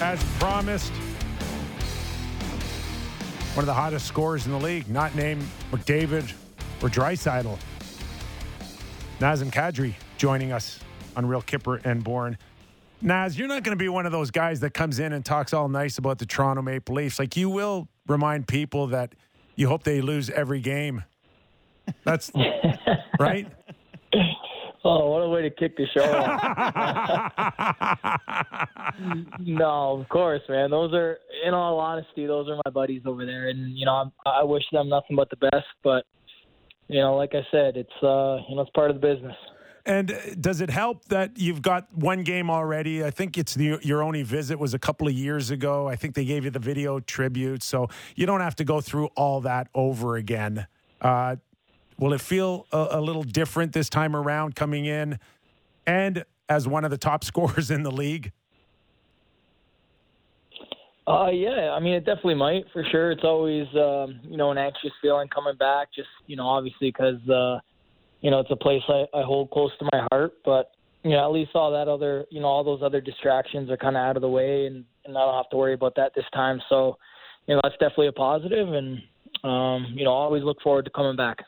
as promised, one of the hottest scorers in the league, not named McDavid or Draisaitl. Nazem Kadri joining us on Real Kyper and Bourne. Naz, you're not going to be one of those guys that comes in and talks all nice about the Toronto Maple Leafs. Like you will remind people that you hope they lose every game. That's right. Oh, what a way to kick the show off. no, of course, man. Those are, in all honesty, those are my buddies over there, and you know, I'm, I wish them nothing but the best. But you know, like I said, it's uh, you know, it's part of the business. And does it help that you've got one game already? I think it's the, your only visit was a couple of years ago. I think they gave you the video tribute, so you don't have to go through all that over again. Uh, will it feel a, a little different this time around coming in and as one of the top scorers in the league? Uh, yeah, I mean, it definitely might for sure. It's always, um, you know, an anxious feeling coming back, just, you know, obviously because, uh, you know, it's a place I, I hold close to my heart. But you know, at least all that other, you know, all those other distractions are kind of out of the way, and, and I don't have to worry about that this time. So, you know, that's definitely a positive, and um, you know, I always look forward to coming back.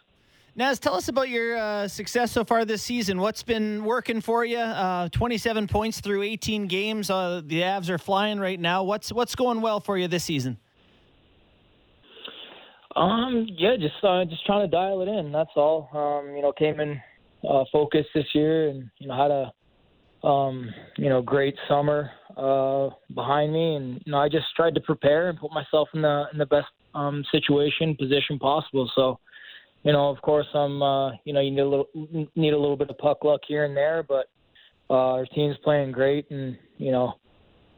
Naz, tell us about your uh, success so far this season. What's been working for you? Uh, 27 points through 18 games. Uh, the Avs are flying right now. What's what's going well for you this season? Um, yeah, just uh, just trying to dial it in. That's all. Um, you know, came in uh, focused this year, and you know had a um, you know great summer uh, behind me, and you know I just tried to prepare and put myself in the in the best um, situation position possible. So, you know, of course, I'm uh, you know you need a little need a little bit of puck luck here and there, but uh, our team's playing great, and you know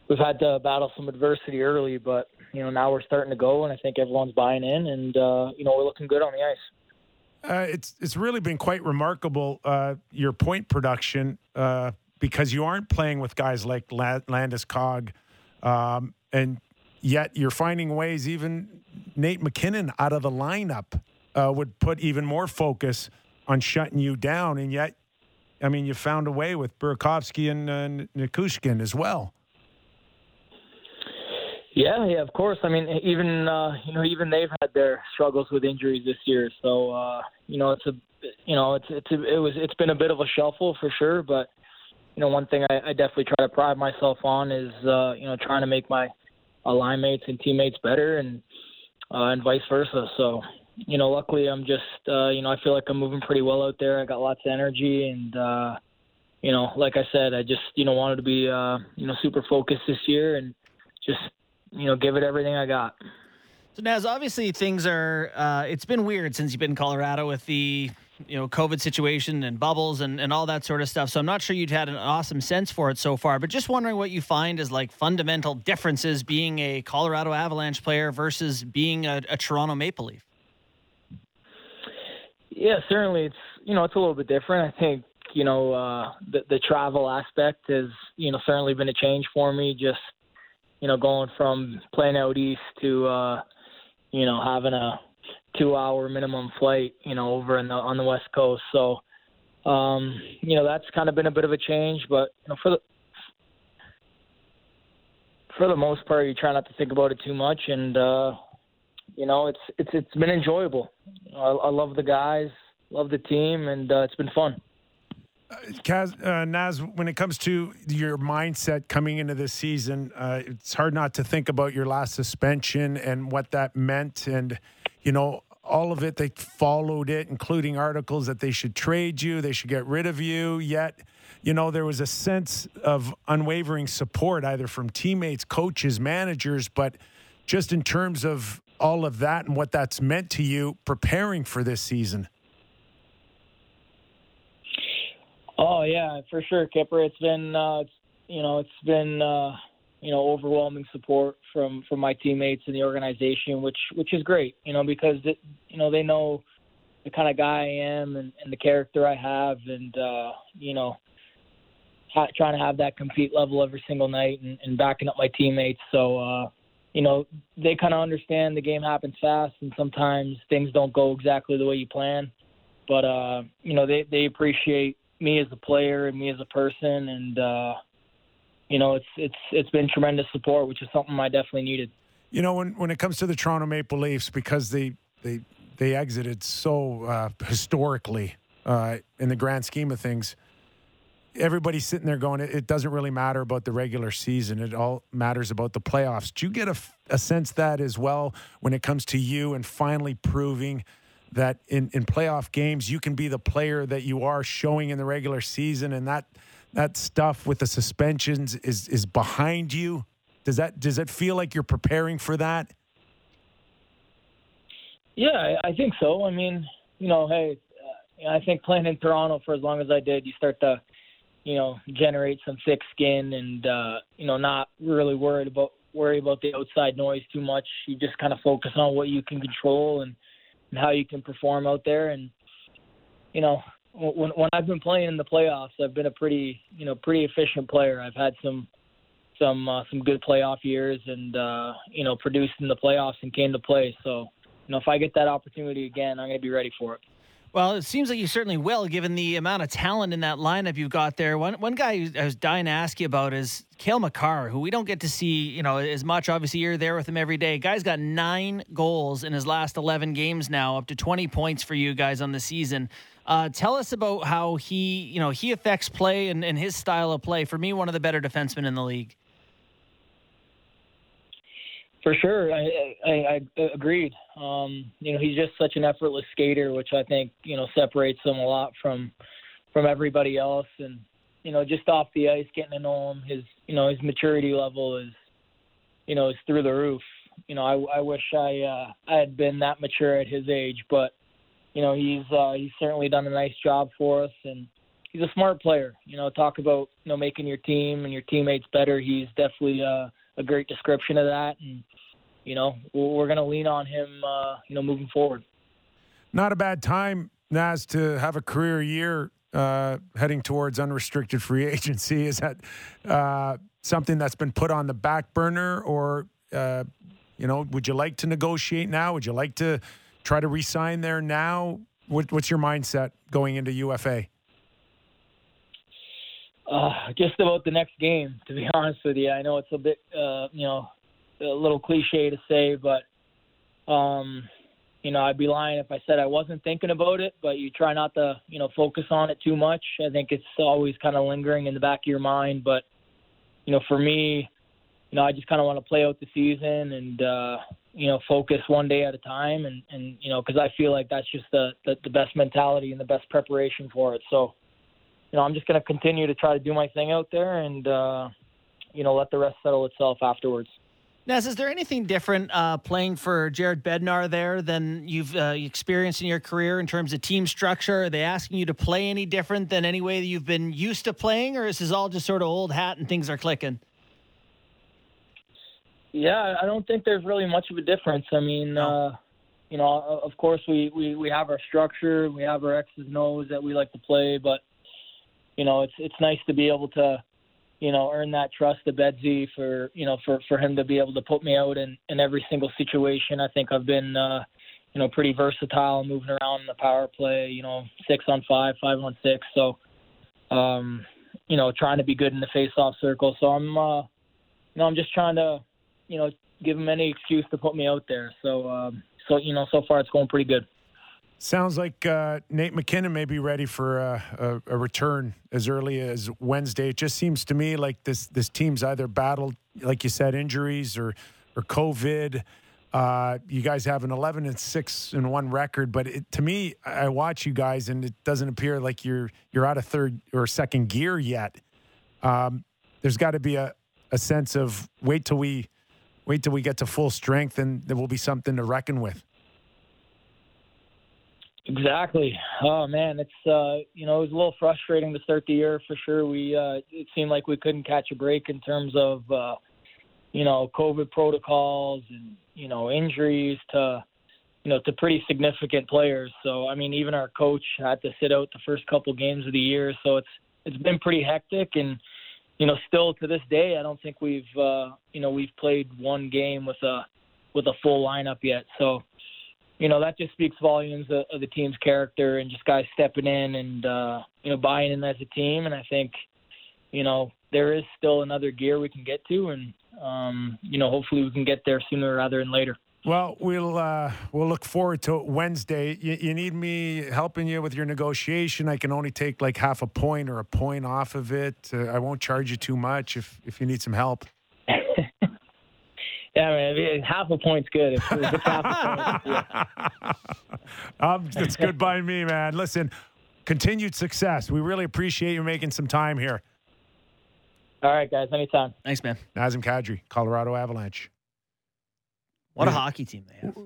we've had to battle some adversity early, but you know now we're starting to go, and I think everyone's buying in, and uh, you know we're looking good on the ice. Uh, it's it's really been quite remarkable uh, your point production uh, because you aren't playing with guys like Landeskog, um, and yet you're finding ways. Even Nate MacKinnon out of the lineup uh, would put even more focus on shutting you down, and yet, I mean, you found a way with Burakovsky and uh, Nichushkin as well. Yeah, yeah, of course. I mean, even uh, you know, even they've had their struggles with injuries this year. So uh, you know, it's a, you know, it's it's a, it was it's been a bit of a shuffle for sure. But you know, one thing I, I definitely try to pride myself on is uh, you know trying to make my uh, line mates and teammates better, and uh, and vice versa. So you know, luckily I'm just uh, you know I feel like I'm moving pretty well out there. I got lots of energy, and uh, you know, like I said, I just you know wanted to be uh, you know super focused this year and just you know, give it everything I got. So Naz, obviously things are. Uh, it's been weird since you've been in Colorado with the you know COVID situation and bubbles and, and all that sort of stuff. So I'm not sure you'd had an awesome sense for it so far, but just wondering what you find as like fundamental differences being a Colorado Avalanche player versus being a, a Toronto Maple Leaf. Yeah, certainly it's you know it's a little bit different. I think you know uh, the the travel aspect has you know certainly been a change for me. Just you know, going from playing out east to, uh, you know, having a two-hour minimum flight, you know, over in the, on the west coast. So, um, you know, that's kind of been a bit of a change. But you know, for the for the most part, you try not to think about it too much, and uh, you know, it's it's it's been enjoyable. I, I love the guys, love the team, and uh, it's been fun. Kaz, uh, Naz, when it comes to your mindset coming into this season, uh, it's hard not to think about your last suspension and what that meant. And, you know, all of it, they followed it, including articles that they should trade you, they should get rid of you. Yet, you know, there was a sense of unwavering support, either from teammates, coaches, managers, but just in terms of all of that and what that's meant to you preparing for this season. Oh yeah, for sure, Kyper. It's been uh, it's, you know it's been uh, you know overwhelming support from from my teammates and the organization, which which is great. You know because it, you know they know the kind of guy I am and, and the character I have, and uh, you know ha- trying to have that compete level every single night and, and backing up my teammates. So uh, you know they kind of understand the game happens fast, and sometimes things don't go exactly the way you plan. But uh, you know they they appreciate me as a player and me as a person, and uh, you know, it's it's it's been tremendous support, which is something I definitely needed. You know, when when it comes to the Toronto Maple Leafs, because they they they exited so uh, historically uh, in the grand scheme of things. Everybody's sitting there going, it, doesn't really matter about the regular season. It all matters about the playoffs. Do you get a, a sense that as well when it comes to you and finally proving that in, in playoff games you can be the player that you are showing in the regular season and that that stuff with the suspensions is is behind you? Does that does it feel like you're preparing for that? Yeah, I think so. I mean, you know, hey, uh, I think playing in Toronto for as long as I did, you start to, you know, generate some thick skin and uh, you know, not really worried about worry about the outside noise too much. You just kind of focus on what you can control and, and how you can perform out there. And you know, when when I've been playing in the playoffs, I've been a pretty you know pretty efficient player. I've had some some uh, some good playoff years and uh, you know produced in the playoffs and came to play. So you know, if I get that opportunity again, I'm going to be ready for it. Well, it seems like you certainly will, given the amount of talent in that lineup you've got there. One one guy I was dying to ask you about is Cale Makar, who we don't get to see, you know, as much. Obviously, you're there with him every day. Guy's got nine goals in his last 11 games now, up to 20 points for you guys on the season. Uh, tell us about how he, you know, he affects play and, and his style of play. For me, one of the better defensemen in the league. For sure, I, I, I agreed. Um, you know, he's just such an effortless skater, which I think you know separates him a lot from from everybody else. And you know, just off the ice, getting to know him, his you know his maturity level is you know is through the roof. You know, I, I wish I uh, I had been that mature at his age, but you know he's uh, he's certainly done a nice job for us, and he's a smart player. You know, talk about you know making your team and your teammates better. He's definitely uh, a great description of that, and you know, we're going to lean on him, uh, you know, moving forward. Not a bad time, Naz, to have a career year uh, heading towards unrestricted free agency. Is that uh, something that's been put on the back burner, or uh, you know, would you like to negotiate now? Would you like to try to resign there now? What, what's your mindset going into UFA? Uh, just about the next game, to be honest with you. I know it's a bit, uh, you know, a little cliche to say, but um, you know, I'd be lying if I said I wasn't thinking about it. But you try not to, you know, focus on it too much. I think it's always kind of lingering in the back of your mind. But you know, for me, you know, I just kind of want to play out the season and uh, you know focus one day at a time, and and you know, because I feel like that's just the, the the best mentality and the best preparation for it. So, you know, I'm just going to continue to try to do my thing out there, and uh, you know, let the rest settle itself afterwards. Naz, is there anything different uh, playing for Jared Bednar there than you've uh, experienced in your career in terms of team structure? Are they asking you to play any different than any way that you've been used to playing, or is this all just sort of old hat and things are clicking? Yeah, I don't think there's really much of a difference. I mean, no. uh, you know, of course we, we, we have our structure, we have our X's and O's that we like to play, but you know, it's it's nice to be able to you know, earn that trust of Bedsy for, you know, for, for him to be able to put me out in, in every single situation. I think I've been, uh, you know, pretty versatile moving around in the power play, you know, six on five, five on six. So, um, you know, trying to be good in the face-off circle. So I'm, uh, you know, I'm just trying to, you know, give him any excuse to put me out there. So, um, so you know, so far it's going pretty good. Sounds like uh, Nate MacKinnon may be ready for a, a, a, return as early as Wednesday. It just seems to me like this this team's either battled, like you said, injuries or or COVID. Uh, you guys have an 11 and six and one record, but it, to me, I watch you guys and it doesn't appear like you're you're out of third or second gear yet. Um, there's got to be a, a sense of wait till we wait till we get to full strength, and there will be something to reckon with. Exactly. Oh man, it's uh, you know it was a little frustrating to start the year for sure. We uh, it seemed like we couldn't catch a break in terms of uh, you know COVID protocols and you know injuries to you know to pretty significant players. So I mean even our coach had to sit out the first couple games of the year. So it's it's been pretty hectic and you know still to this day I don't think we've uh, you know we've played one game with a with a full lineup yet. So you know that just speaks volumes of, of the team's character and just guys stepping in and uh, you know buying in as a team. And I think you know, there is still another gear we can get to, and um, you know, hopefully we can get there sooner rather than later. Well, we'll uh, we'll look forward to Wednesday. You, you, need me helping you with your negotiation. I can only take like half a point or a point off of it. Uh, I won't charge you too much if if you need some help. yeah, man, half a point's good. If, if half a point, yeah. um, that's good by me, man. Listen, continued success. We really appreciate you making some time here. All right, guys. Anytime. Thanks, man. Nazem Kadri, Colorado Avalanche. What a hockey team they have.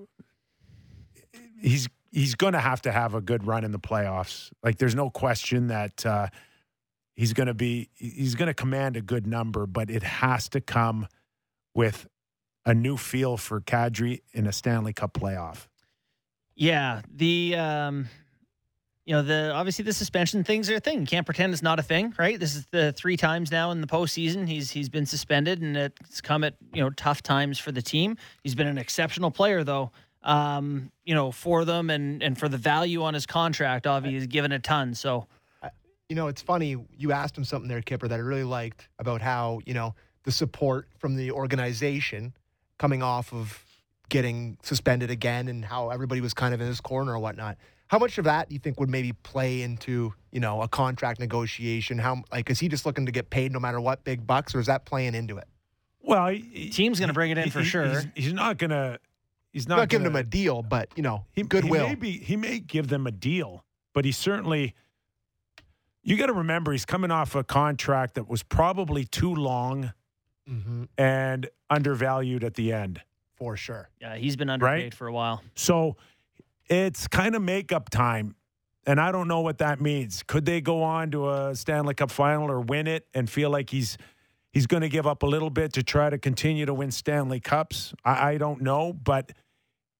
He's he's going to have to have a good run in the playoffs. Like there's no question that uh, he's going to be he's going to command a good number, but it has to come with a new feel for Kadri in a Stanley Cup playoff. Yeah, the um, you know, the obviously the suspension things are a thing. You can't pretend it's not a thing, right? This is the three times now in the postseason he's he's been suspended, and it's come at you know tough times for the team. He's been an exceptional player, though. Um, you know, for them and and for the value on his contract, obviously, he's given a ton. So, you know, it's funny. You asked him something there, Kyper, that I really liked about how you know the support from the organization coming off of getting suspended again, and how everybody was kind of in his corner or whatnot. How much of that do you think would maybe play into you know a contract negotiation? How like is he just looking to get paid no matter what, big bucks, or is that playing into it? Well, he, team's going to bring it in he, for sure. He's, he's, not going to. He's not, not giving them a deal, but you know, he, goodwill. He may, be, he may give them a deal, but he certainly. You got to remember, he's coming off a contract that was probably too long mm-hmm. and undervalued at the end. For sure. Yeah, he's been underpaid right? for a while. So it's kind of makeup time. And I don't know what that means. Could they go on to a Stanley Cup final or win it and feel like he's he's going to give up a little bit to try to continue to win Stanley Cups? I, I don't know, but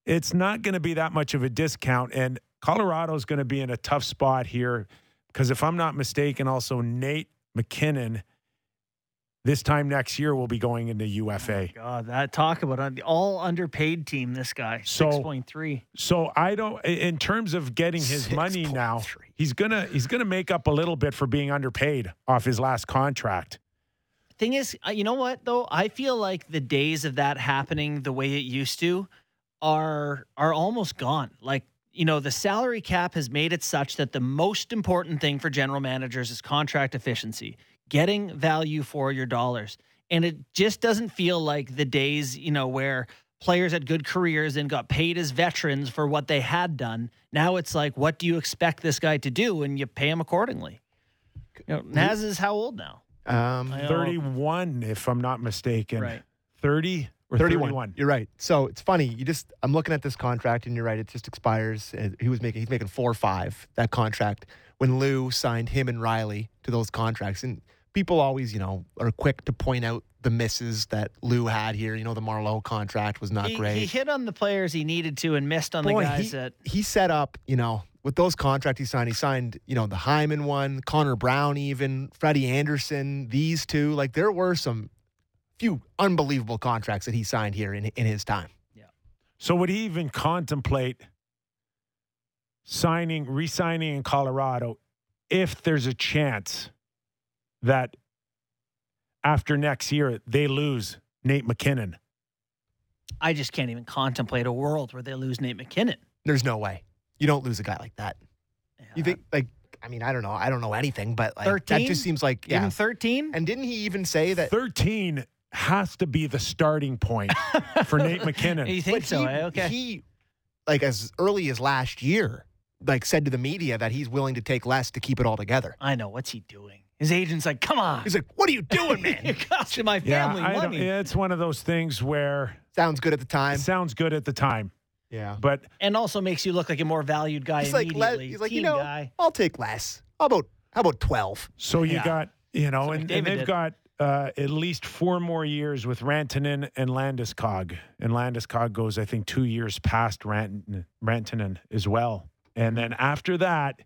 it's not going to be that much of a discount. And Colorado's going to be in a tough spot here because if I'm not mistaken, also Nate MacKinnon – this time next year, we'll be going into UFA. Oh God, that talk about the all underpaid team. This guy, six point three. So I don't. In terms of getting his 6. money now, he's gonna he's gonna make up a little bit for being underpaid off his last contract. Thing is, uh, you know what though? I feel like the days of that happening the way it used to are are almost gone. Like you know, the salary cap has made it such that the most important thing for general managers is contract efficiency getting value for your dollars. And it just doesn't feel like the days, you know, where players had good careers and got paid as veterans for what they had done. Now it's like, what do you expect this guy to do? And you pay him accordingly. You know, Naz is how old now? Um, 31, if I'm not mistaken. Right. 30 or 31. 31. You're right. So it's funny. You just, I'm looking at this contract and you're right. It just expires. He was making, he's making four or five, that contract, when Lou signed him and Rielly to those contracts. And, people always, you know, are quick to point out the misses that Lou had here. You know, the Marleau contract was not he, great. He hit on the players he needed to and missed on Boy, the guys he, that he set up. You know, with those contracts he signed, he signed, you know, the Hyman one, Connor Brown, even Freddie Andersen. These two, like there were some few unbelievable contracts that he signed here in in his time. Yeah. So would he even contemplate signing, re-signing in Colorado if there's a chance? That after next year they lose Nate MacKinnon. I just can't even contemplate a world where they lose Nate MacKinnon. There's no way. You don't lose a guy like that. Yeah. You think like I mean, I don't know. I don't know anything, but like 13? that just seems like yeah. Even 13? And didn't he even say that 13 has to be the starting point for Nate MacKinnon. you think but so? He, eh? Okay. He like as early as last year like said to the media that he's willing to take less to keep it all together. I know what's he doing? His agent's like, "Come on." He's like, "What are you doing, man? You're costing my family yeah, money." Yeah, it's one of those things where sounds good at the time. sounds good at the time. Yeah, but and also makes you look like a more valued guy he's immediately. Like, he's like, Team you know, guy. I'll take less. How about how about twelve? So you yeah. got you know, and, and, they've did. got uh, at least four more years with Rantanen and Landeskog, and Landeskog goes, I think, two years past Rant- Rantanen as well, and then after that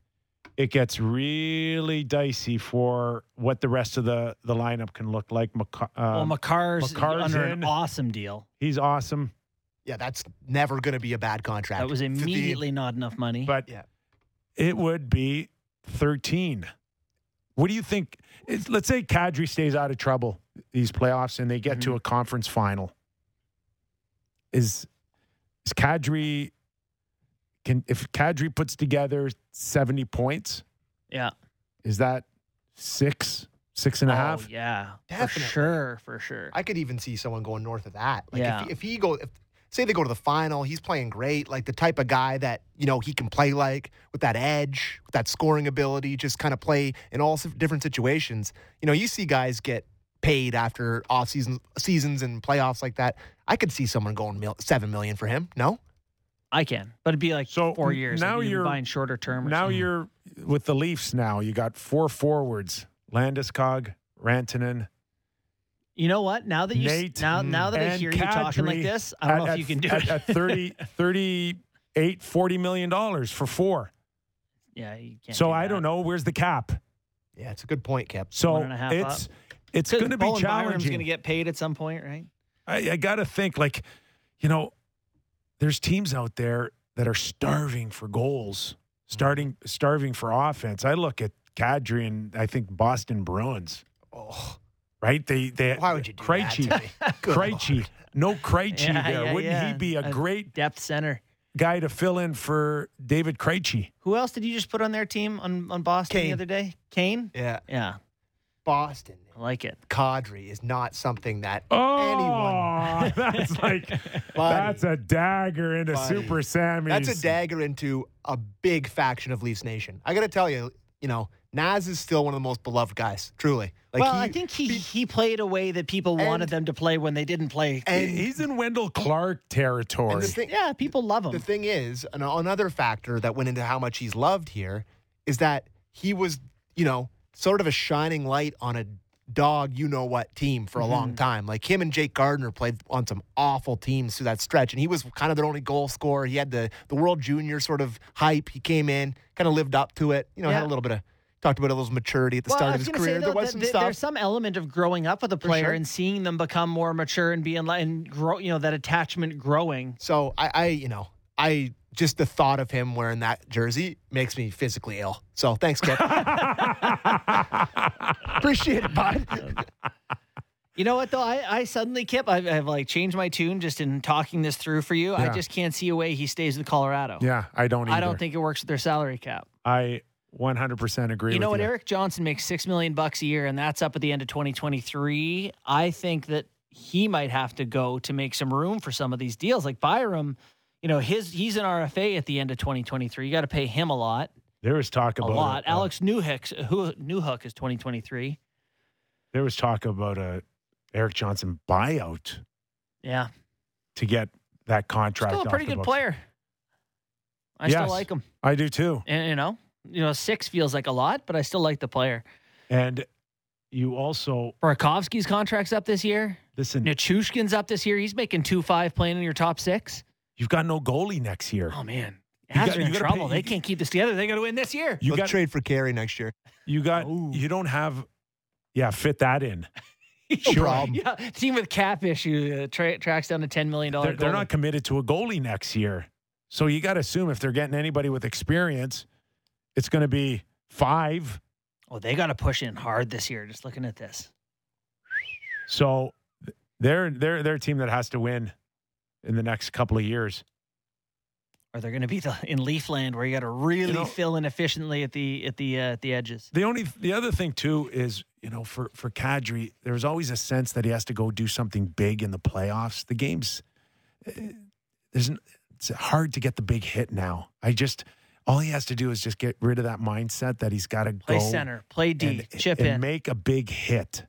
it gets really dicey for what the rest of the, the lineup can look like. Mac- uh, well, Makar's, Makar's under in. an awesome deal. He's awesome. Yeah, that's never going to be a bad contract. That was immediately the, not enough money. But yeah. it would be 13. What do you think? It's, let's say Kadri stays out of trouble these playoffs and they get to a conference final. Is is Kadri can if Kadri puts together seventy points? Yeah. Is that six, six and a oh, half? Oh, yeah. Definitely. For sure. For sure. I could even see someone going north of that. Like Yeah. if, he, if he go, if, say they go to the final, he's playing great. Like the type of guy that you know he can play like with that edge, with that scoring ability, just kind of play in all different situations. You know, you see guys get paid after off season seasons and playoffs like that. I could see someone going mil- seven million for him. No, I can, but it'd be like So, four years. now I'd you're- buying shorter term. Now something. you're with the Leafs. Now you got four forwards: Landeskog, Rantanen, You know what? Now that you s- Nate now now that I and hear you talking like this, I don't know at- if you can do at, it. at 30, 38, 40 million dollars for four. yeah, you can't. So do I don't know. Where's the cap? yeah, it's a good point, Kip. So One and a half it's it's 'Cause going to be Bowen Byram's challenging. going to get paid at some point, right? I, I got to think like, you know, there's teams out there that are starving for goals, starting starving for offense. I look at Kadri and I think Boston Bruins. Oh, Right? They they why would you do Krejci, that? to Krejci, Lord. no Krejci Yeah, there. yeah, Wouldn't he be a A great Depth center. guy to fill in for David Krejci? Who else did you just put on their team on, on Boston the other day? Kane? Yeah, Yeah, Boston. I like it. Kadri is not something that Oh, anyone. that's like that's a dagger into Buddy. Super Sammy's. That's a dagger into a big faction of Leafs Nation. I got to tell you, you know, Naz is still one of the most beloved guys, truly. Like well, he, I think he, he played a way that people wanted them to play when they didn't play. and, He's in Wendell Clark and territory. the thing, yeah, people love him. the thing is, another factor that went into how much he's loved here is that he was, you know, sort of a shining light on a dog, you know what team for a long mm-hmm. time. Like him and Jake Gardiner played on some awful teams through that stretch, and he was kind of their only goal scorer. He had the the World Junior sort of hype. He came in, kind of lived up to it. You know, had a little bit of talked about a little maturity at the Well, start of his career. Say, there was some stuff. There's some element of growing up with a player sure. and seeing them become more mature and being and grow. You know that attachment growing. So I, I, you know, I just the thought of him wearing that jersey makes me physically ill. So thanks, Kip. Appreciate it, bud. You know what though? I, I suddenly, Kip, I've, I've like changed my tune just in talking this through for you. I just can't see a way he stays with Colorado. yeah, I don't. Either. I don't think it works with their salary cap. I 100% agree. You know what? you. Erik Johnson makes six million bucks a year, and that's up at the end of 2023. I think that he might have to go to make some room for some of these deals. Like Byram, you know, his he's an RFA at the end of 2023. You got to pay him a lot, There was talk a about lot. uh, Alex Newhook, who Newhook is 2023. there was talk about a Erik Johnson buyout Yeah, to get that contract. still a pretty good books. player. I Yes. still like him. I do too. And you know, you know, six feels like a lot, but I still like the player. And you also Burakovsky's contract's up this year. listen. Nichushkin's up this year. He's making two five playing in your top six. You've got no goalie next year. Oh man, You got- are in gotta trouble. pay- they can't keep this together. They got to win this year. You Let's got trade for Carey next year. you got Ooh. you don't have. Yeah, fit that in. No problem. Yeah, team with cap issue uh, tra- tracks down to ten million They're, they're not committed to a goalie next year, so you got to assume if they're getting anybody with experience, it's going to be five. Oh, they got to push in hard this year. Just looking at this. So they're they're they're a team that has to win in the next couple of years. Are they're going to be the, in Leafland where you got to really know- fill in efficiently at the at the uh, at the edges. The only the other thing too is you know for for Kadri, there's always a sense that he has to go do something big in the playoffs. The games, eh, there's it's hard to get the big hit now. I just all he has to do is just get rid of that mindset that he's got to Play go center, play D, and, chip and in, make a big hit,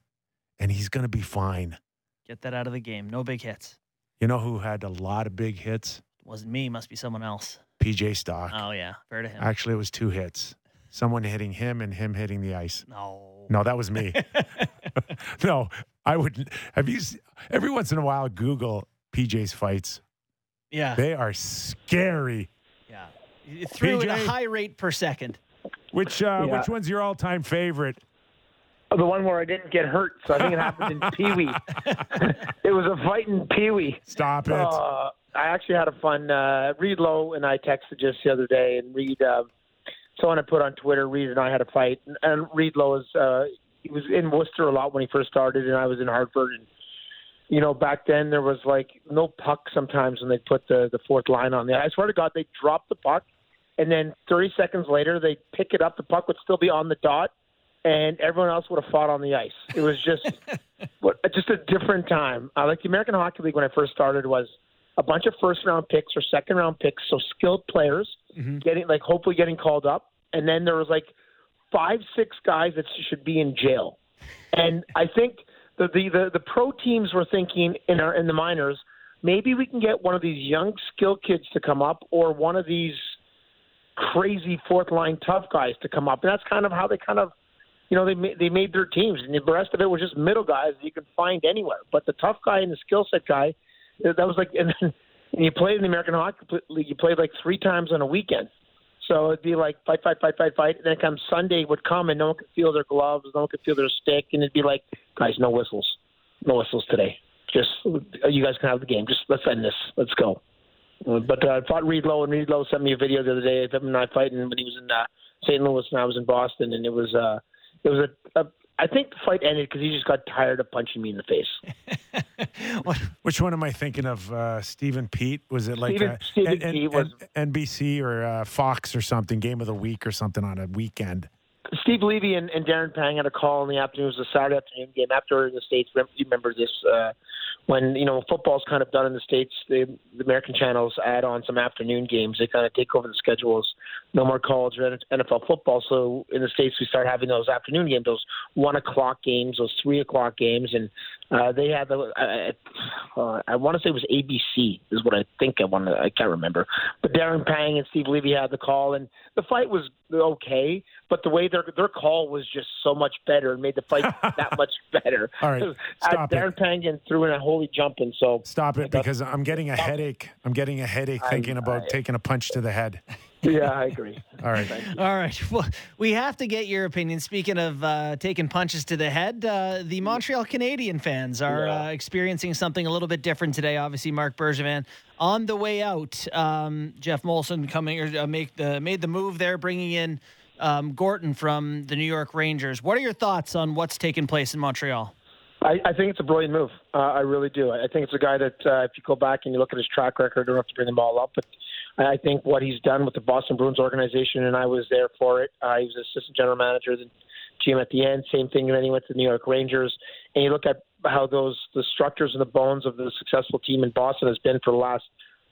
and he's going to be fine. get that out of the game. No big hits. You know who had a lot of big hits? Wasn't me. Must be someone else. PJ Stock. Oh yeah, fair to him. Actually, it was two hits. Someone hitting him and him hitting the ice. no. No, that was me. no, I would. Have you? Every once in a while, Google PJ's fights. Yeah. They are scary. Yeah. You threw at a high rate per second. Which uh, Yeah. which one's your all time favorite? The one where I didn't get hurt, so I think it happened in Pee Wee. it was a fight in Pee Wee. Stop it. Uh, I actually had a fun. Uh, Reed Low and I texted just the other day, and Reed uh, someone I put on Twitter, Reed and I had a fight, and Reed Low was uh, he was in Worcester a lot when he first started, and I was in Hartford, and you know back then there was like no puck sometimes when they put the the fourth line on there. I swear to God, they drop the puck, and then 30 seconds later they pick it up. The puck would still be on the dot, and everyone else would have fought on the ice. It was just what just a different time. Uh, like the American Hockey League when I first started was a bunch of first round picks or second round picks, so skilled players Mm-hmm. getting like hopefully getting called up, and then there was like five six guys that should be in jail, and I think the the the, the pro teams were thinking in our in the minors maybe we can get one of these young skill kids to come up or one of these crazy fourth line tough guys to come up, and that's kind of how they kind of you know, they they made their teams, and the rest of it was just middle guys that you could find anywhere. But the tough guy and the skill set guy, that was like, and then and you played in the American Hockey League, you played like three times on a weekend. So it'd be like fight, fight, fight, fight, fight. And then come Sunday would come, and no one could feel their gloves, no one could feel their stick, and it'd be like, guys, no whistles, no whistles today. Just you guys can have the game. Just let's end this. Let's go. Uh, But uh, I fought Reed Low, and Reed Low sent me a video the other day of him and I fighting when he was in uh, St. Louis and I was in Boston, and it was uh, it was a, a I think the fight ended because he just got tired of punching me in the face. Which one am I thinking of? Uh, Stephen Pete? Was it like Stephen- uh, Stephen N- Pete was- N- NBC or uh, Fox or something? Game of the week or something on a weekend? Steve Levy and, and Darren Pang had a call in the afternoon. It was a Saturday afternoon game after in the states. You remember this uh, when you know football's kind of done in the states. The, the American channels add on some afternoon games. They kind of take over the schedules. No more college or NFL football. So in the states, we start having those afternoon games, those one o'clock games, those three o'clock games, and uh, they had the. Uh, uh, I want to say it was ABC is what I think I want to. I can't remember. But Darren Pang and Steve Levy had the call, and the fight was okay. But the way their their call was just so much better and made the fight that much better. All right, Uh, stop it. Darren Pang threw in a holy jumping. So Stop it because I'm getting a headache. I'm getting a headache thinking about I- taking a punch to the head. Yeah, I agree. All right. All right. Well, we have to get your opinion. Speaking of uh, taking punches to the head, uh, the Montreal Canadian fans are Yeah. uh, experiencing something a little bit different today. Obviously, Marc Bergevin on the way out. Um, Geoff Molson coming or uh, make the made the move there, bringing in um, Gorton from the New York Rangers. What are your thoughts on what's taken place in Montreal? I, I think it's a brilliant move. Uh, I really do. I think it's a guy that, uh, if you go back and you look at his track record, I don't have to bring them all up, but I think what he's done with the Boston Bruins organization, and I was there for it. Uh, he was assistant general manager, then GM at the end. Same thing. Then he went to the New York Rangers, and you look at how those the structures and the bones of the successful team in Boston has been for the last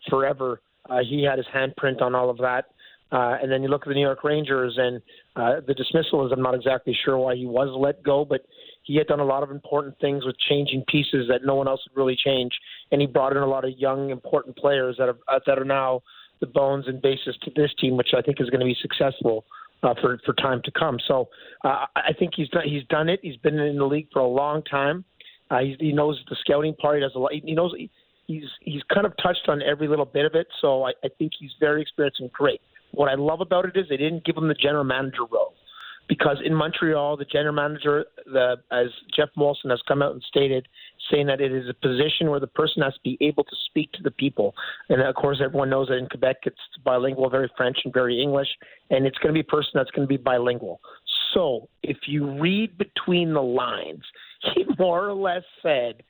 forever. Uh, he had his handprint on all of that. Uh, and then you look at the New York Rangers and uh, the dismissal is I'm not exactly sure why he was let go, but he had done a lot of important things with changing pieces that no one else would really change, and he brought in a lot of young important players that uh, that are now the bones and basis to this team, which I think is going to be successful uh, for for time to come. So uh, I think he's done he's done it. He's been in the league for a long time. Uh, he's, he knows the scouting part. He does a lot. He knows he's he's kind of touched on every little bit of it. So I, I think he's very experienced and great. What I love about it is they didn't give him the general manager role because in Montreal, the general manager, the, as Geoff Molson has come out and stated, saying that it is a position where the person has to be able to speak to the people. And of course, everyone knows that in Quebec, it's bilingual, very French and very English, and it's going to be a person that's going to be bilingual. So if you read between the lines, he more or less said,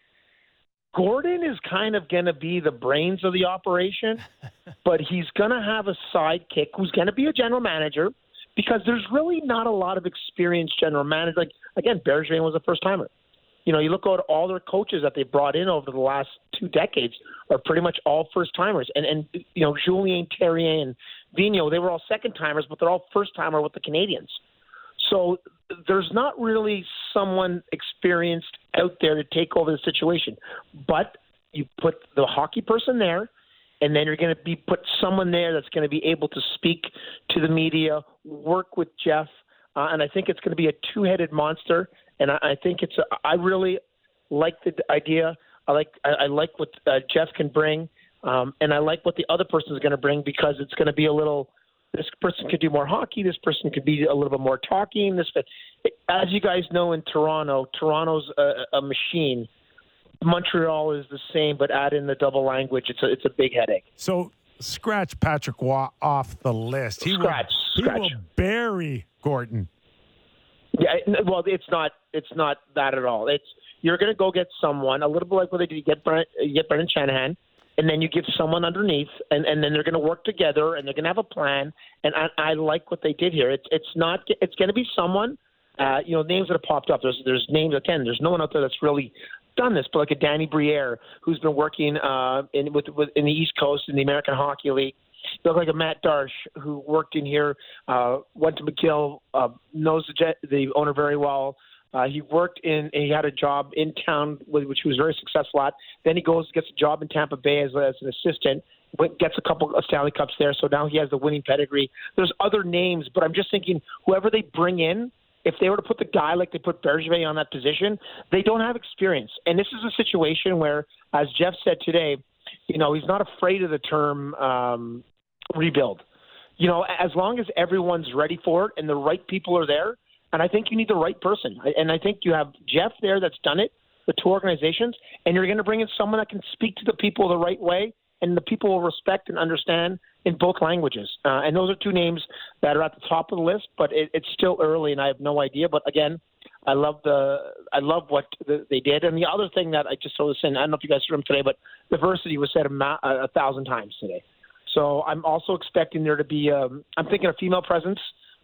Gorton is kind of going to be the brains of the operation, but he's going to have a sidekick who's going to be a general manager because there's really not a lot of experienced general managers. Like again, Bergeron was a first timer. You know, you look at all their coaches that they brought in over the last two decades are pretty much all first timers. And and you know, Julien Therrien and Vigneault, they were all second timers, but they're all first timer with the Canadiens. So there's not really someone experienced out there to take over the situation. But you put the hockey person there, and then you're going to be put someone there that's going to be able to speak to the media, work with Jeff, uh, and I think it's going to be a two-headed monster. And I, I think it's a, I really like the idea. I like I, I like what uh, Jeff can bring, um, and I like what the other person is going to bring because it's going to be a little. This person could do more hockey. This person could be a little bit more talking. This, as you guys know, in Toronto, Toronto's a, a machine. Montreal is the same, but add in the double language. It's a it's a big headache. So scratch Patrick Roy off the list. He Scratch. He scratch. will bury Gorton. Yeah, well, it's not. It's not that at all. It's you're going to go get someone a little bit like what they did. You get Brent, you get Brendan Shanahan, and then you give someone underneath, and, and then they're going to work together, and they're going to have a plan. And I, I like what they did here. It's it's not. It's going to be someone. Uh, you know, names that have popped up. There's there's names again. There's no one out there that's really done this, but like a Danny Briere, who's been working uh, in with, with in the East Coast in the American Hockey League. Look like a Matt Darche who worked in here, uh, went to McGill, uh, knows the, jet, the owner very well. Uh, he worked in, he had a job in town, which he was very successful at. Then he goes, gets a job in Tampa Bay as, as an assistant, went, gets a couple of Stanley Cups there. So now he has the winning pedigree. There's other names, but I'm just thinking whoever they bring in, if they were to put the guy like they put Bergevin on that position, they don't have experience. And this is a situation where, as Jeff said today, you know, he's not afraid of the term um, rebuild. You know, as long as everyone's ready for it and the right people are there, and I think you need the right person. And I think you have Jeff there that's done it, the two organizations, and you're going to bring in someone that can speak to the people the right way, and the people will respect and understand in both languages. Uh, and those are two names that are at the top of the list, but it, it's still early, and I have no idea. But again, I love the I love what the, they did. And the other thing that I just saw this in, I don't know if you guys heard him today, but diversity was said a, ma- a thousand times today. So I'm also expecting there to be, um, I'm thinking a female presence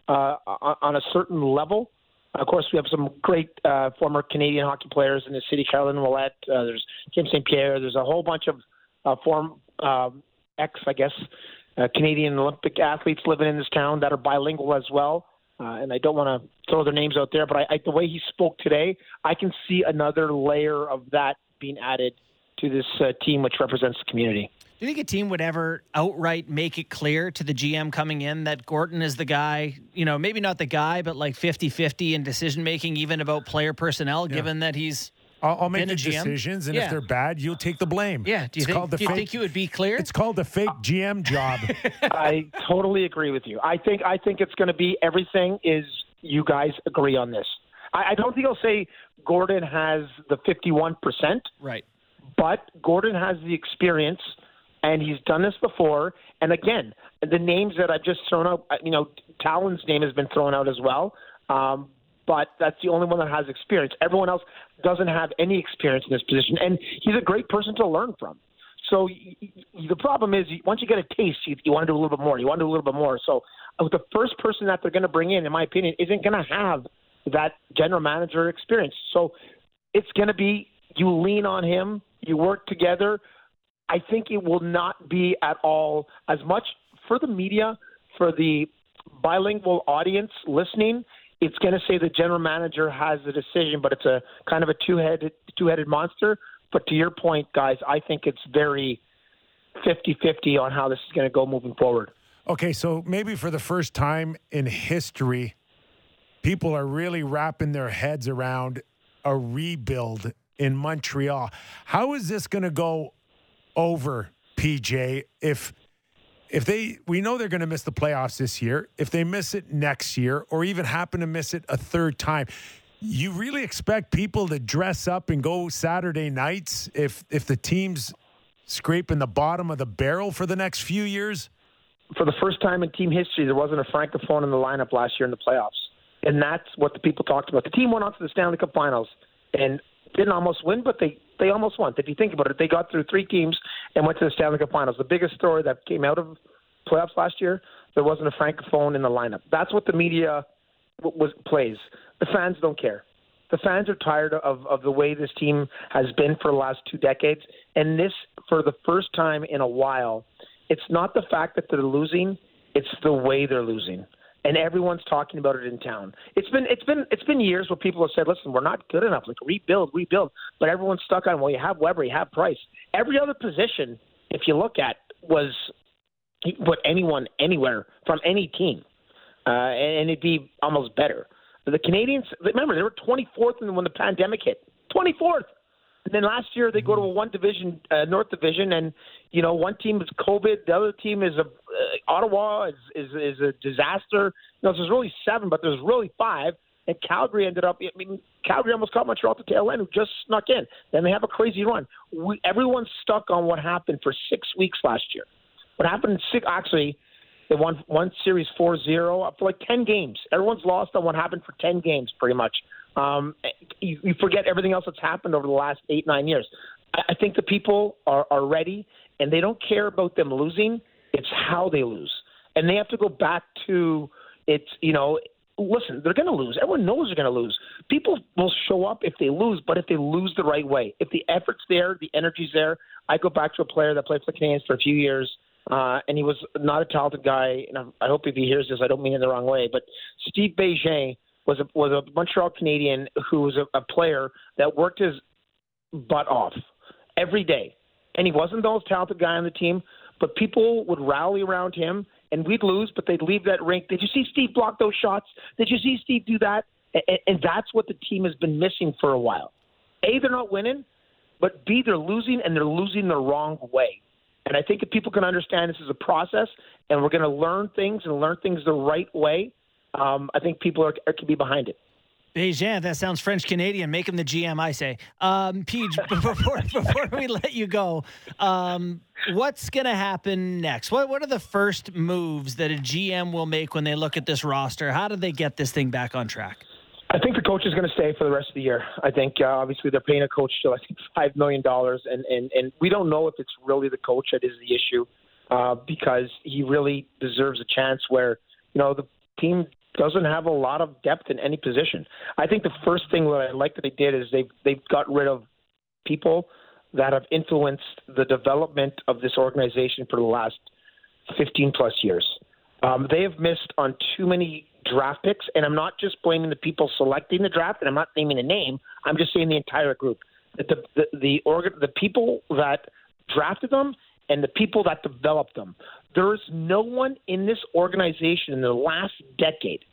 uh, on on a certain level. Of course, we have some great uh, former Canadian hockey players in the city, Caroline Ouellette. Uh, there's Kim St. Pierre. There's a whole bunch of uh, form um, ex, I guess, uh, Canadian Olympic athletes living in this town that are bilingual as well. Uh, and I don't want to throw their names out there, but I, I, the way he spoke today, I can see another layer of that being added to this uh, team, which represents the community. Do you think a team would ever outright make it clear to the GM coming in that Gorton is the guy, you know, maybe not the guy, but like 50 50 in decision making, even about player personnel, given that he's. I'll, I'll make Been the a GM? decisions, and Yeah. if they're bad, you'll take the blame. Yeah. Do you, it's think, called the do you fake. think you would be clear? it's called the fake GM job. I totally agree with you. I think I think it's going to be everything is you guys agree on this. I, I don't think I'll say Gorton has the 51 percent, right. but Gorton has the experience and he's done this before. And again, the names that I've just thrown out, you know, Tallon's name has been thrown out as well. Um, but that's the only one that has experience. Everyone else doesn't have any experience in this position, and he's a great person to learn from. So the problem is, once you get a taste, you, you want to do a little bit more. You want to do a little bit more. So uh, the first person that they're going to bring in, in my opinion, isn't going to have that general manager experience. So it's going to be you lean on him, you work together. I think it will not be at all as much for the media, for the bilingual audience listening. It's going to say the general manager has the decision, but it's a kind of a two-headed two-headed monster. But to your point, guys, I think it's very 50-50 on how this is going to go moving forward. Okay, so maybe for the first time in history, people are really wrapping their heads around a rebuild in Montreal. How is this going to go over, PJ? If if they we know they're going to miss the playoffs this year, if they miss it next year or even happen to miss it a third time, you really expect people to dress up and go Saturday nights if if the team's scraping the bottom of the barrel for the next few years? for the first time in team history, there wasn't a francophone in the lineup last year in the playoffs, and that's what the people talked about. The team went on to the Stanley Cup Finals and didn't almost win, but they they almost won. If you think about it, they got through three teams and went to the Stanley Cup Finals. The biggest story that came out of playoffs last year, there wasn't a francophone in the lineup. That's what the media w- was plays. The fans don't care. The fans are tired of, of the way this team has been for the last two decades. And this, for the first time in a while, it's not the fact that they're losing, it's the way they're losing. And everyone's talking about it in town. It's been it's been it's been years where people have said, "Listen, we're not good enough. Like rebuild, rebuild." But everyone's stuck on, "Well, you have Weber, you have Price." Every other position, if you look at, was put anyone anywhere from any team, uh, and it'd be almost better. The Canadiens, remember, they were 24th when the pandemic hit. 24th. And then last year they go to a one division, uh, North Division, and you know one team is COVID, the other team is a uh, Ottawa is, is is a disaster. You know, so there's really seven, but there's really five. And Calgary ended up. I mean, Calgary almost caught Montreal at the tail end, who just snuck in. Then they have a crazy run. We, everyone's stuck on what happened for six weeks last year. What happened in six? Actually, They won one series 4-0 up for like 10 games. Everyone's lost on what happened for 10 games, pretty much. Um, you, you forget everything else that's happened over the last eight, nine years. I, I think the people are, are ready, and they don't care about them losing. It's how they lose, and they have to go back to it's. You know, listen, they're going to lose. Everyone knows they're going to lose. People will show up if they lose, but if they lose the right way, if the effort's there, the energy's there. I go back to a player that played for the Canadiens for a few years. Uh, and he was not a talented guy. And I hope if he hears this, I don't mean it the wrong way. But Steve Bégin was a was a Montreal Canadian who was a, a player that worked his butt off every day, and he wasn't the most talented guy on the team. But people would rally around him, and we'd lose, but they'd leave that rink. Did you see Steve block those shots? Did you see Steve do that? And, and that's what the team has been missing for a while. A, they're not winning, but B, they're losing, and they're losing the wrong way. And I think if people can understand this is a process, and we're going to learn things and learn things the right way, um, I think people are, are can be behind it. Bégin, that sounds French Canadian. Make him the GM, I say. Um, Peach, before, before we let you go, um, what's going to happen next? What, what are the first moves that a GM will make when they look at this roster? How do they get this thing back on track? I think the coach is going to stay for the rest of the year. I think uh, obviously they're paying a coach still, I think five million dollars, and and and we don't know if it's really the coach that is the issue, uh, because he really deserves a chance where you know the team doesn't have a lot of depth in any position. I think the first thing that I like that they did is they've they've got rid of people that have influenced the development of this organization for the last 15 plus years. Um, they have missed on too many draft picks, and I'm not just blaming the people selecting the draft, and I'm not naming a name. I'm just saying the entire group. The the the, organ, the people that drafted them and the people that developed them. There's no one in this organization in the last decade.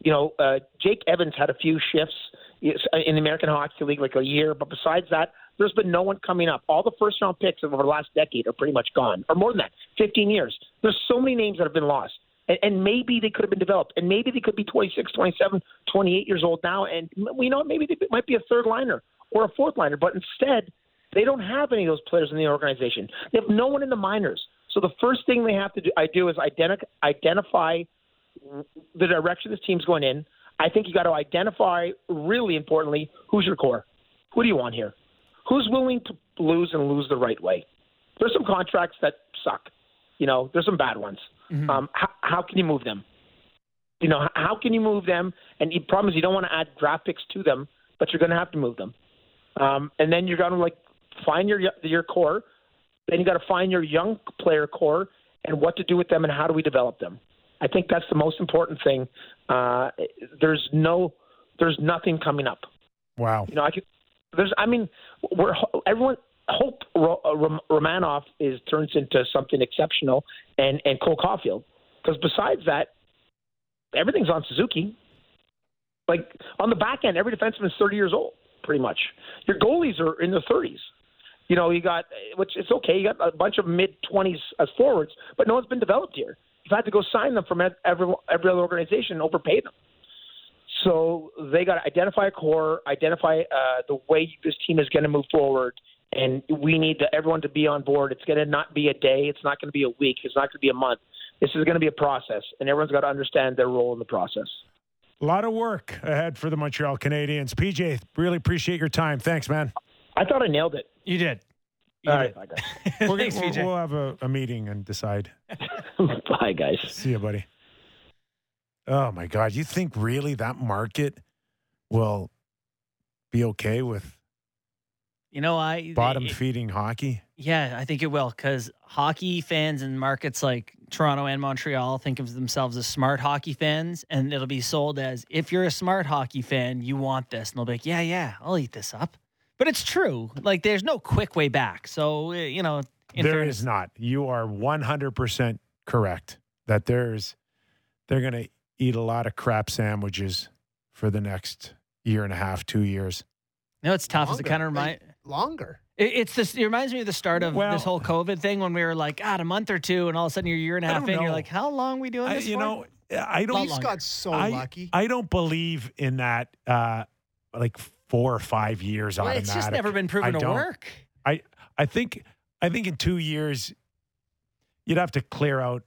You know, uh, Jake Evans had a few shifts in the American Hockey League, like a year, but besides that, there's been no one coming up. All the first round picks over the last decade are pretty much gone, or more than that, 15 years. There's so many names that have been lost. And, and maybe they could have been developed, and maybe they could be 26, 27, 28 years old now, and we know maybe they might be a third liner or a fourth liner, but instead they don't have any of those players in the organization. They have no one in the minors. So the first thing they have to do, I do is identi- identify the direction this team's going in. I think you got to identify, really importantly, who's your core. Who do you want here? Who's willing to lose and lose the right way? There's some contracts that suck. You know, there's some bad ones. Mm-hmm. Um, how, how can you move them? You know, how can you move them? And the problem is you don't want to add draft picks to them, but you're going to have to move them. Um, and then you're going to like find your your core. Then you got to find your young player core and what to do with them and how do we develop them. I think that's the most important thing. Uh, there's no, there's nothing coming up. Wow. You know, I could. There's. I mean, we're everyone. Hope Romanov is turns into something exceptional, and and Cole Caufield. Because besides that, everything's on Suzuki. Like on the back end, every defenseman is 30 years old, pretty much. Your goalies are in their 30s. You know, you got which it's okay. You got a bunch of mid twenties as forwards, but no one's been developed here. You've had to go sign them from every every other organization, and overpay them. So they got to identify a core, identify uh, the way this team is going to move forward, and we need to, everyone to be on board. It's going to not be a day. It's not going to be a week. It's not going to be a month. This is going to be a process, and everyone's got to understand their role in the process. A lot of work ahead for the Montreal Canadiens. PJ, really appreciate your time. Thanks, man. I thought I nailed it. You did. You All did. right, bye, guys. We're, Thanks, we'll, we'll have a, a, meeting and decide. bye, guys. See you, buddy. Oh my God! You think really that market will be okay with? You know, I bottom feeding hockey. Yeah, I think it will because hockey fans in markets like Toronto and Montreal think of themselves as smart hockey fans, and it'll be sold as if you're a smart hockey fan, you want this, and they'll be like, yeah, yeah, I'll eat this up. But it's true. Like there's no quick way back. So uh, you know, there fairness, is not. You are 100 percent correct that there's they're going to eat a lot of crap sandwiches for the next year and a half, two years. No, it's tough. Longer. It's kind of remind longer. It, it's this. It reminds me of the start of well, this whole COVID thing when we were like, God, a month or two, and all of a sudden you're a year and a half in. Know. You're like, how long we doing this? I, you for? know, I don't. He's got so I, lucky. I don't believe in that. Uh, like four or five years well, automatic. It's just never been proven I to work. I I think I think in two years you'd have to clear out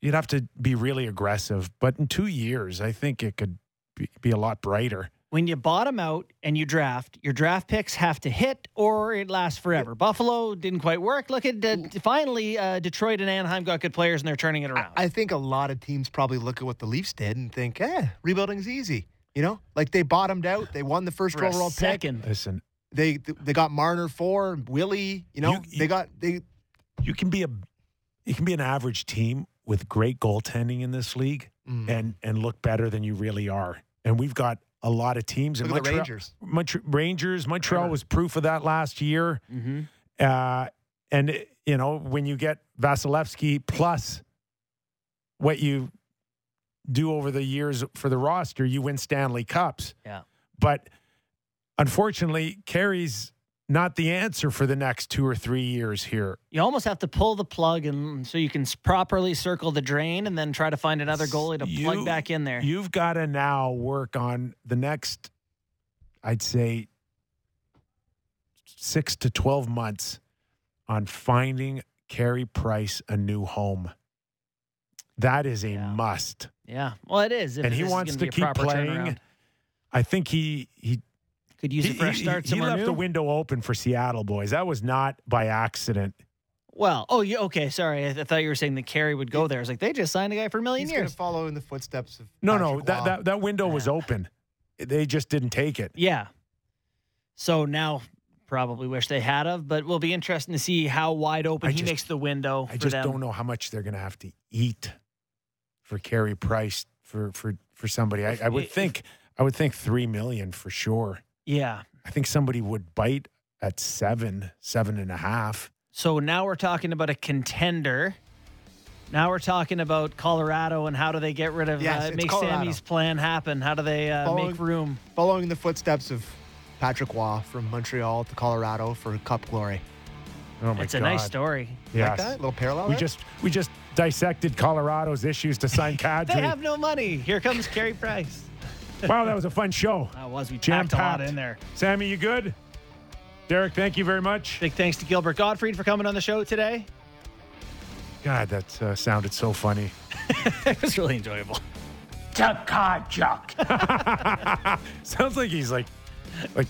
you'd have to be really aggressive. But in two years, I think it could be, be a lot brighter. When you bottom out and you draft, your draft picks have to hit or it lasts forever. Buffalo didn't quite work. Look at uh, finally uh, Detroit and Anaheim got good players and they're turning it around. I think a lot of teams probably look at what the Leafs did and think, eh, rebuilding's easy. You know, like they bottomed out. They won the first For a overall pick. second. Listen, They they got Marner four, Willie. You know, You- you- they got they. you can be a you can be an average team with great goaltending in this league Mm. and and look better than you really are. And we've got a lot of teams in Look at the Montreal. Rangers. Montreal, Rangers, Montreal was proof of that last year. Mm-hmm. Uh, and you know when you get Vasilevskiy plus what you do over the years for the roster, you win Stanley Cups. Yeah. But unfortunately, Carey's not the answer for the next two or three years here. You almost have to pull the plug and so you can properly circle the drain and then try to find another goalie to You- plug back in there. You've got to now work on the next, I'd say, six to 12 months on finding Carey Price a new home. That is a Yeah. must. Yeah. Well, it is. if and he wants gonna to be a keep playing. turnaround. I think he he Could use he, a fresh he- start he somewhere left new. the window open for Seattle boys. That was not by accident. Well, oh, yeah, okay. Sorry, I, I thought you were saying that Carey would go there. I was like, they just signed a guy for a million He's going years. to follow in the footsteps of. No, Patrick no, that, Roy. that that window was open. They just didn't take it. Yeah. So now probably wish they had of, but we'll be interesting to see how wide open I he just- makes the window I for just them. don't know how much they're going to have to eat for Carey Price for for for somebody. I, I would think I would think three million for sure. Yeah. I think somebody would bite at seven, seven and a half. So now we're talking about a contender. Now we're talking about Colorado and how do they get rid of Yes, uh, it's make Colorado. Sammy's plan happen? How do they uh, Following- make room? following the footsteps of Patrick Roy from Montreal to Colorado for Cup glory. Oh my It's god! a nice story. Yes. Like that little parallel. We there? just we just dissected Colorado's issues to sign They Kadri. have no money. Here comes Carey Price. wow, that was a fun show. That was we Jam packed a lot in there. Sammy, you good? Derek, thank you very much. Big thanks to Gilbert Gottfried for coming on the show today. God, that uh, sounded so funny. it was really enjoyable. Sounds like he's like, like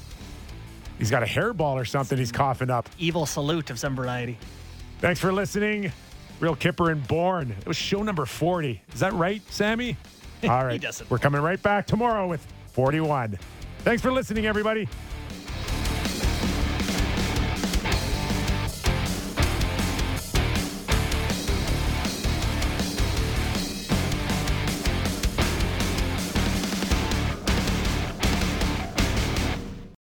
he's got a hairball or something. He's coughing up. Evil salute of some variety. Thanks for listening. Real Kyper and Bourne. It was show number 40. Is that right, Sammy? All right. We're coming right back tomorrow with 41. Thanks for listening, everybody.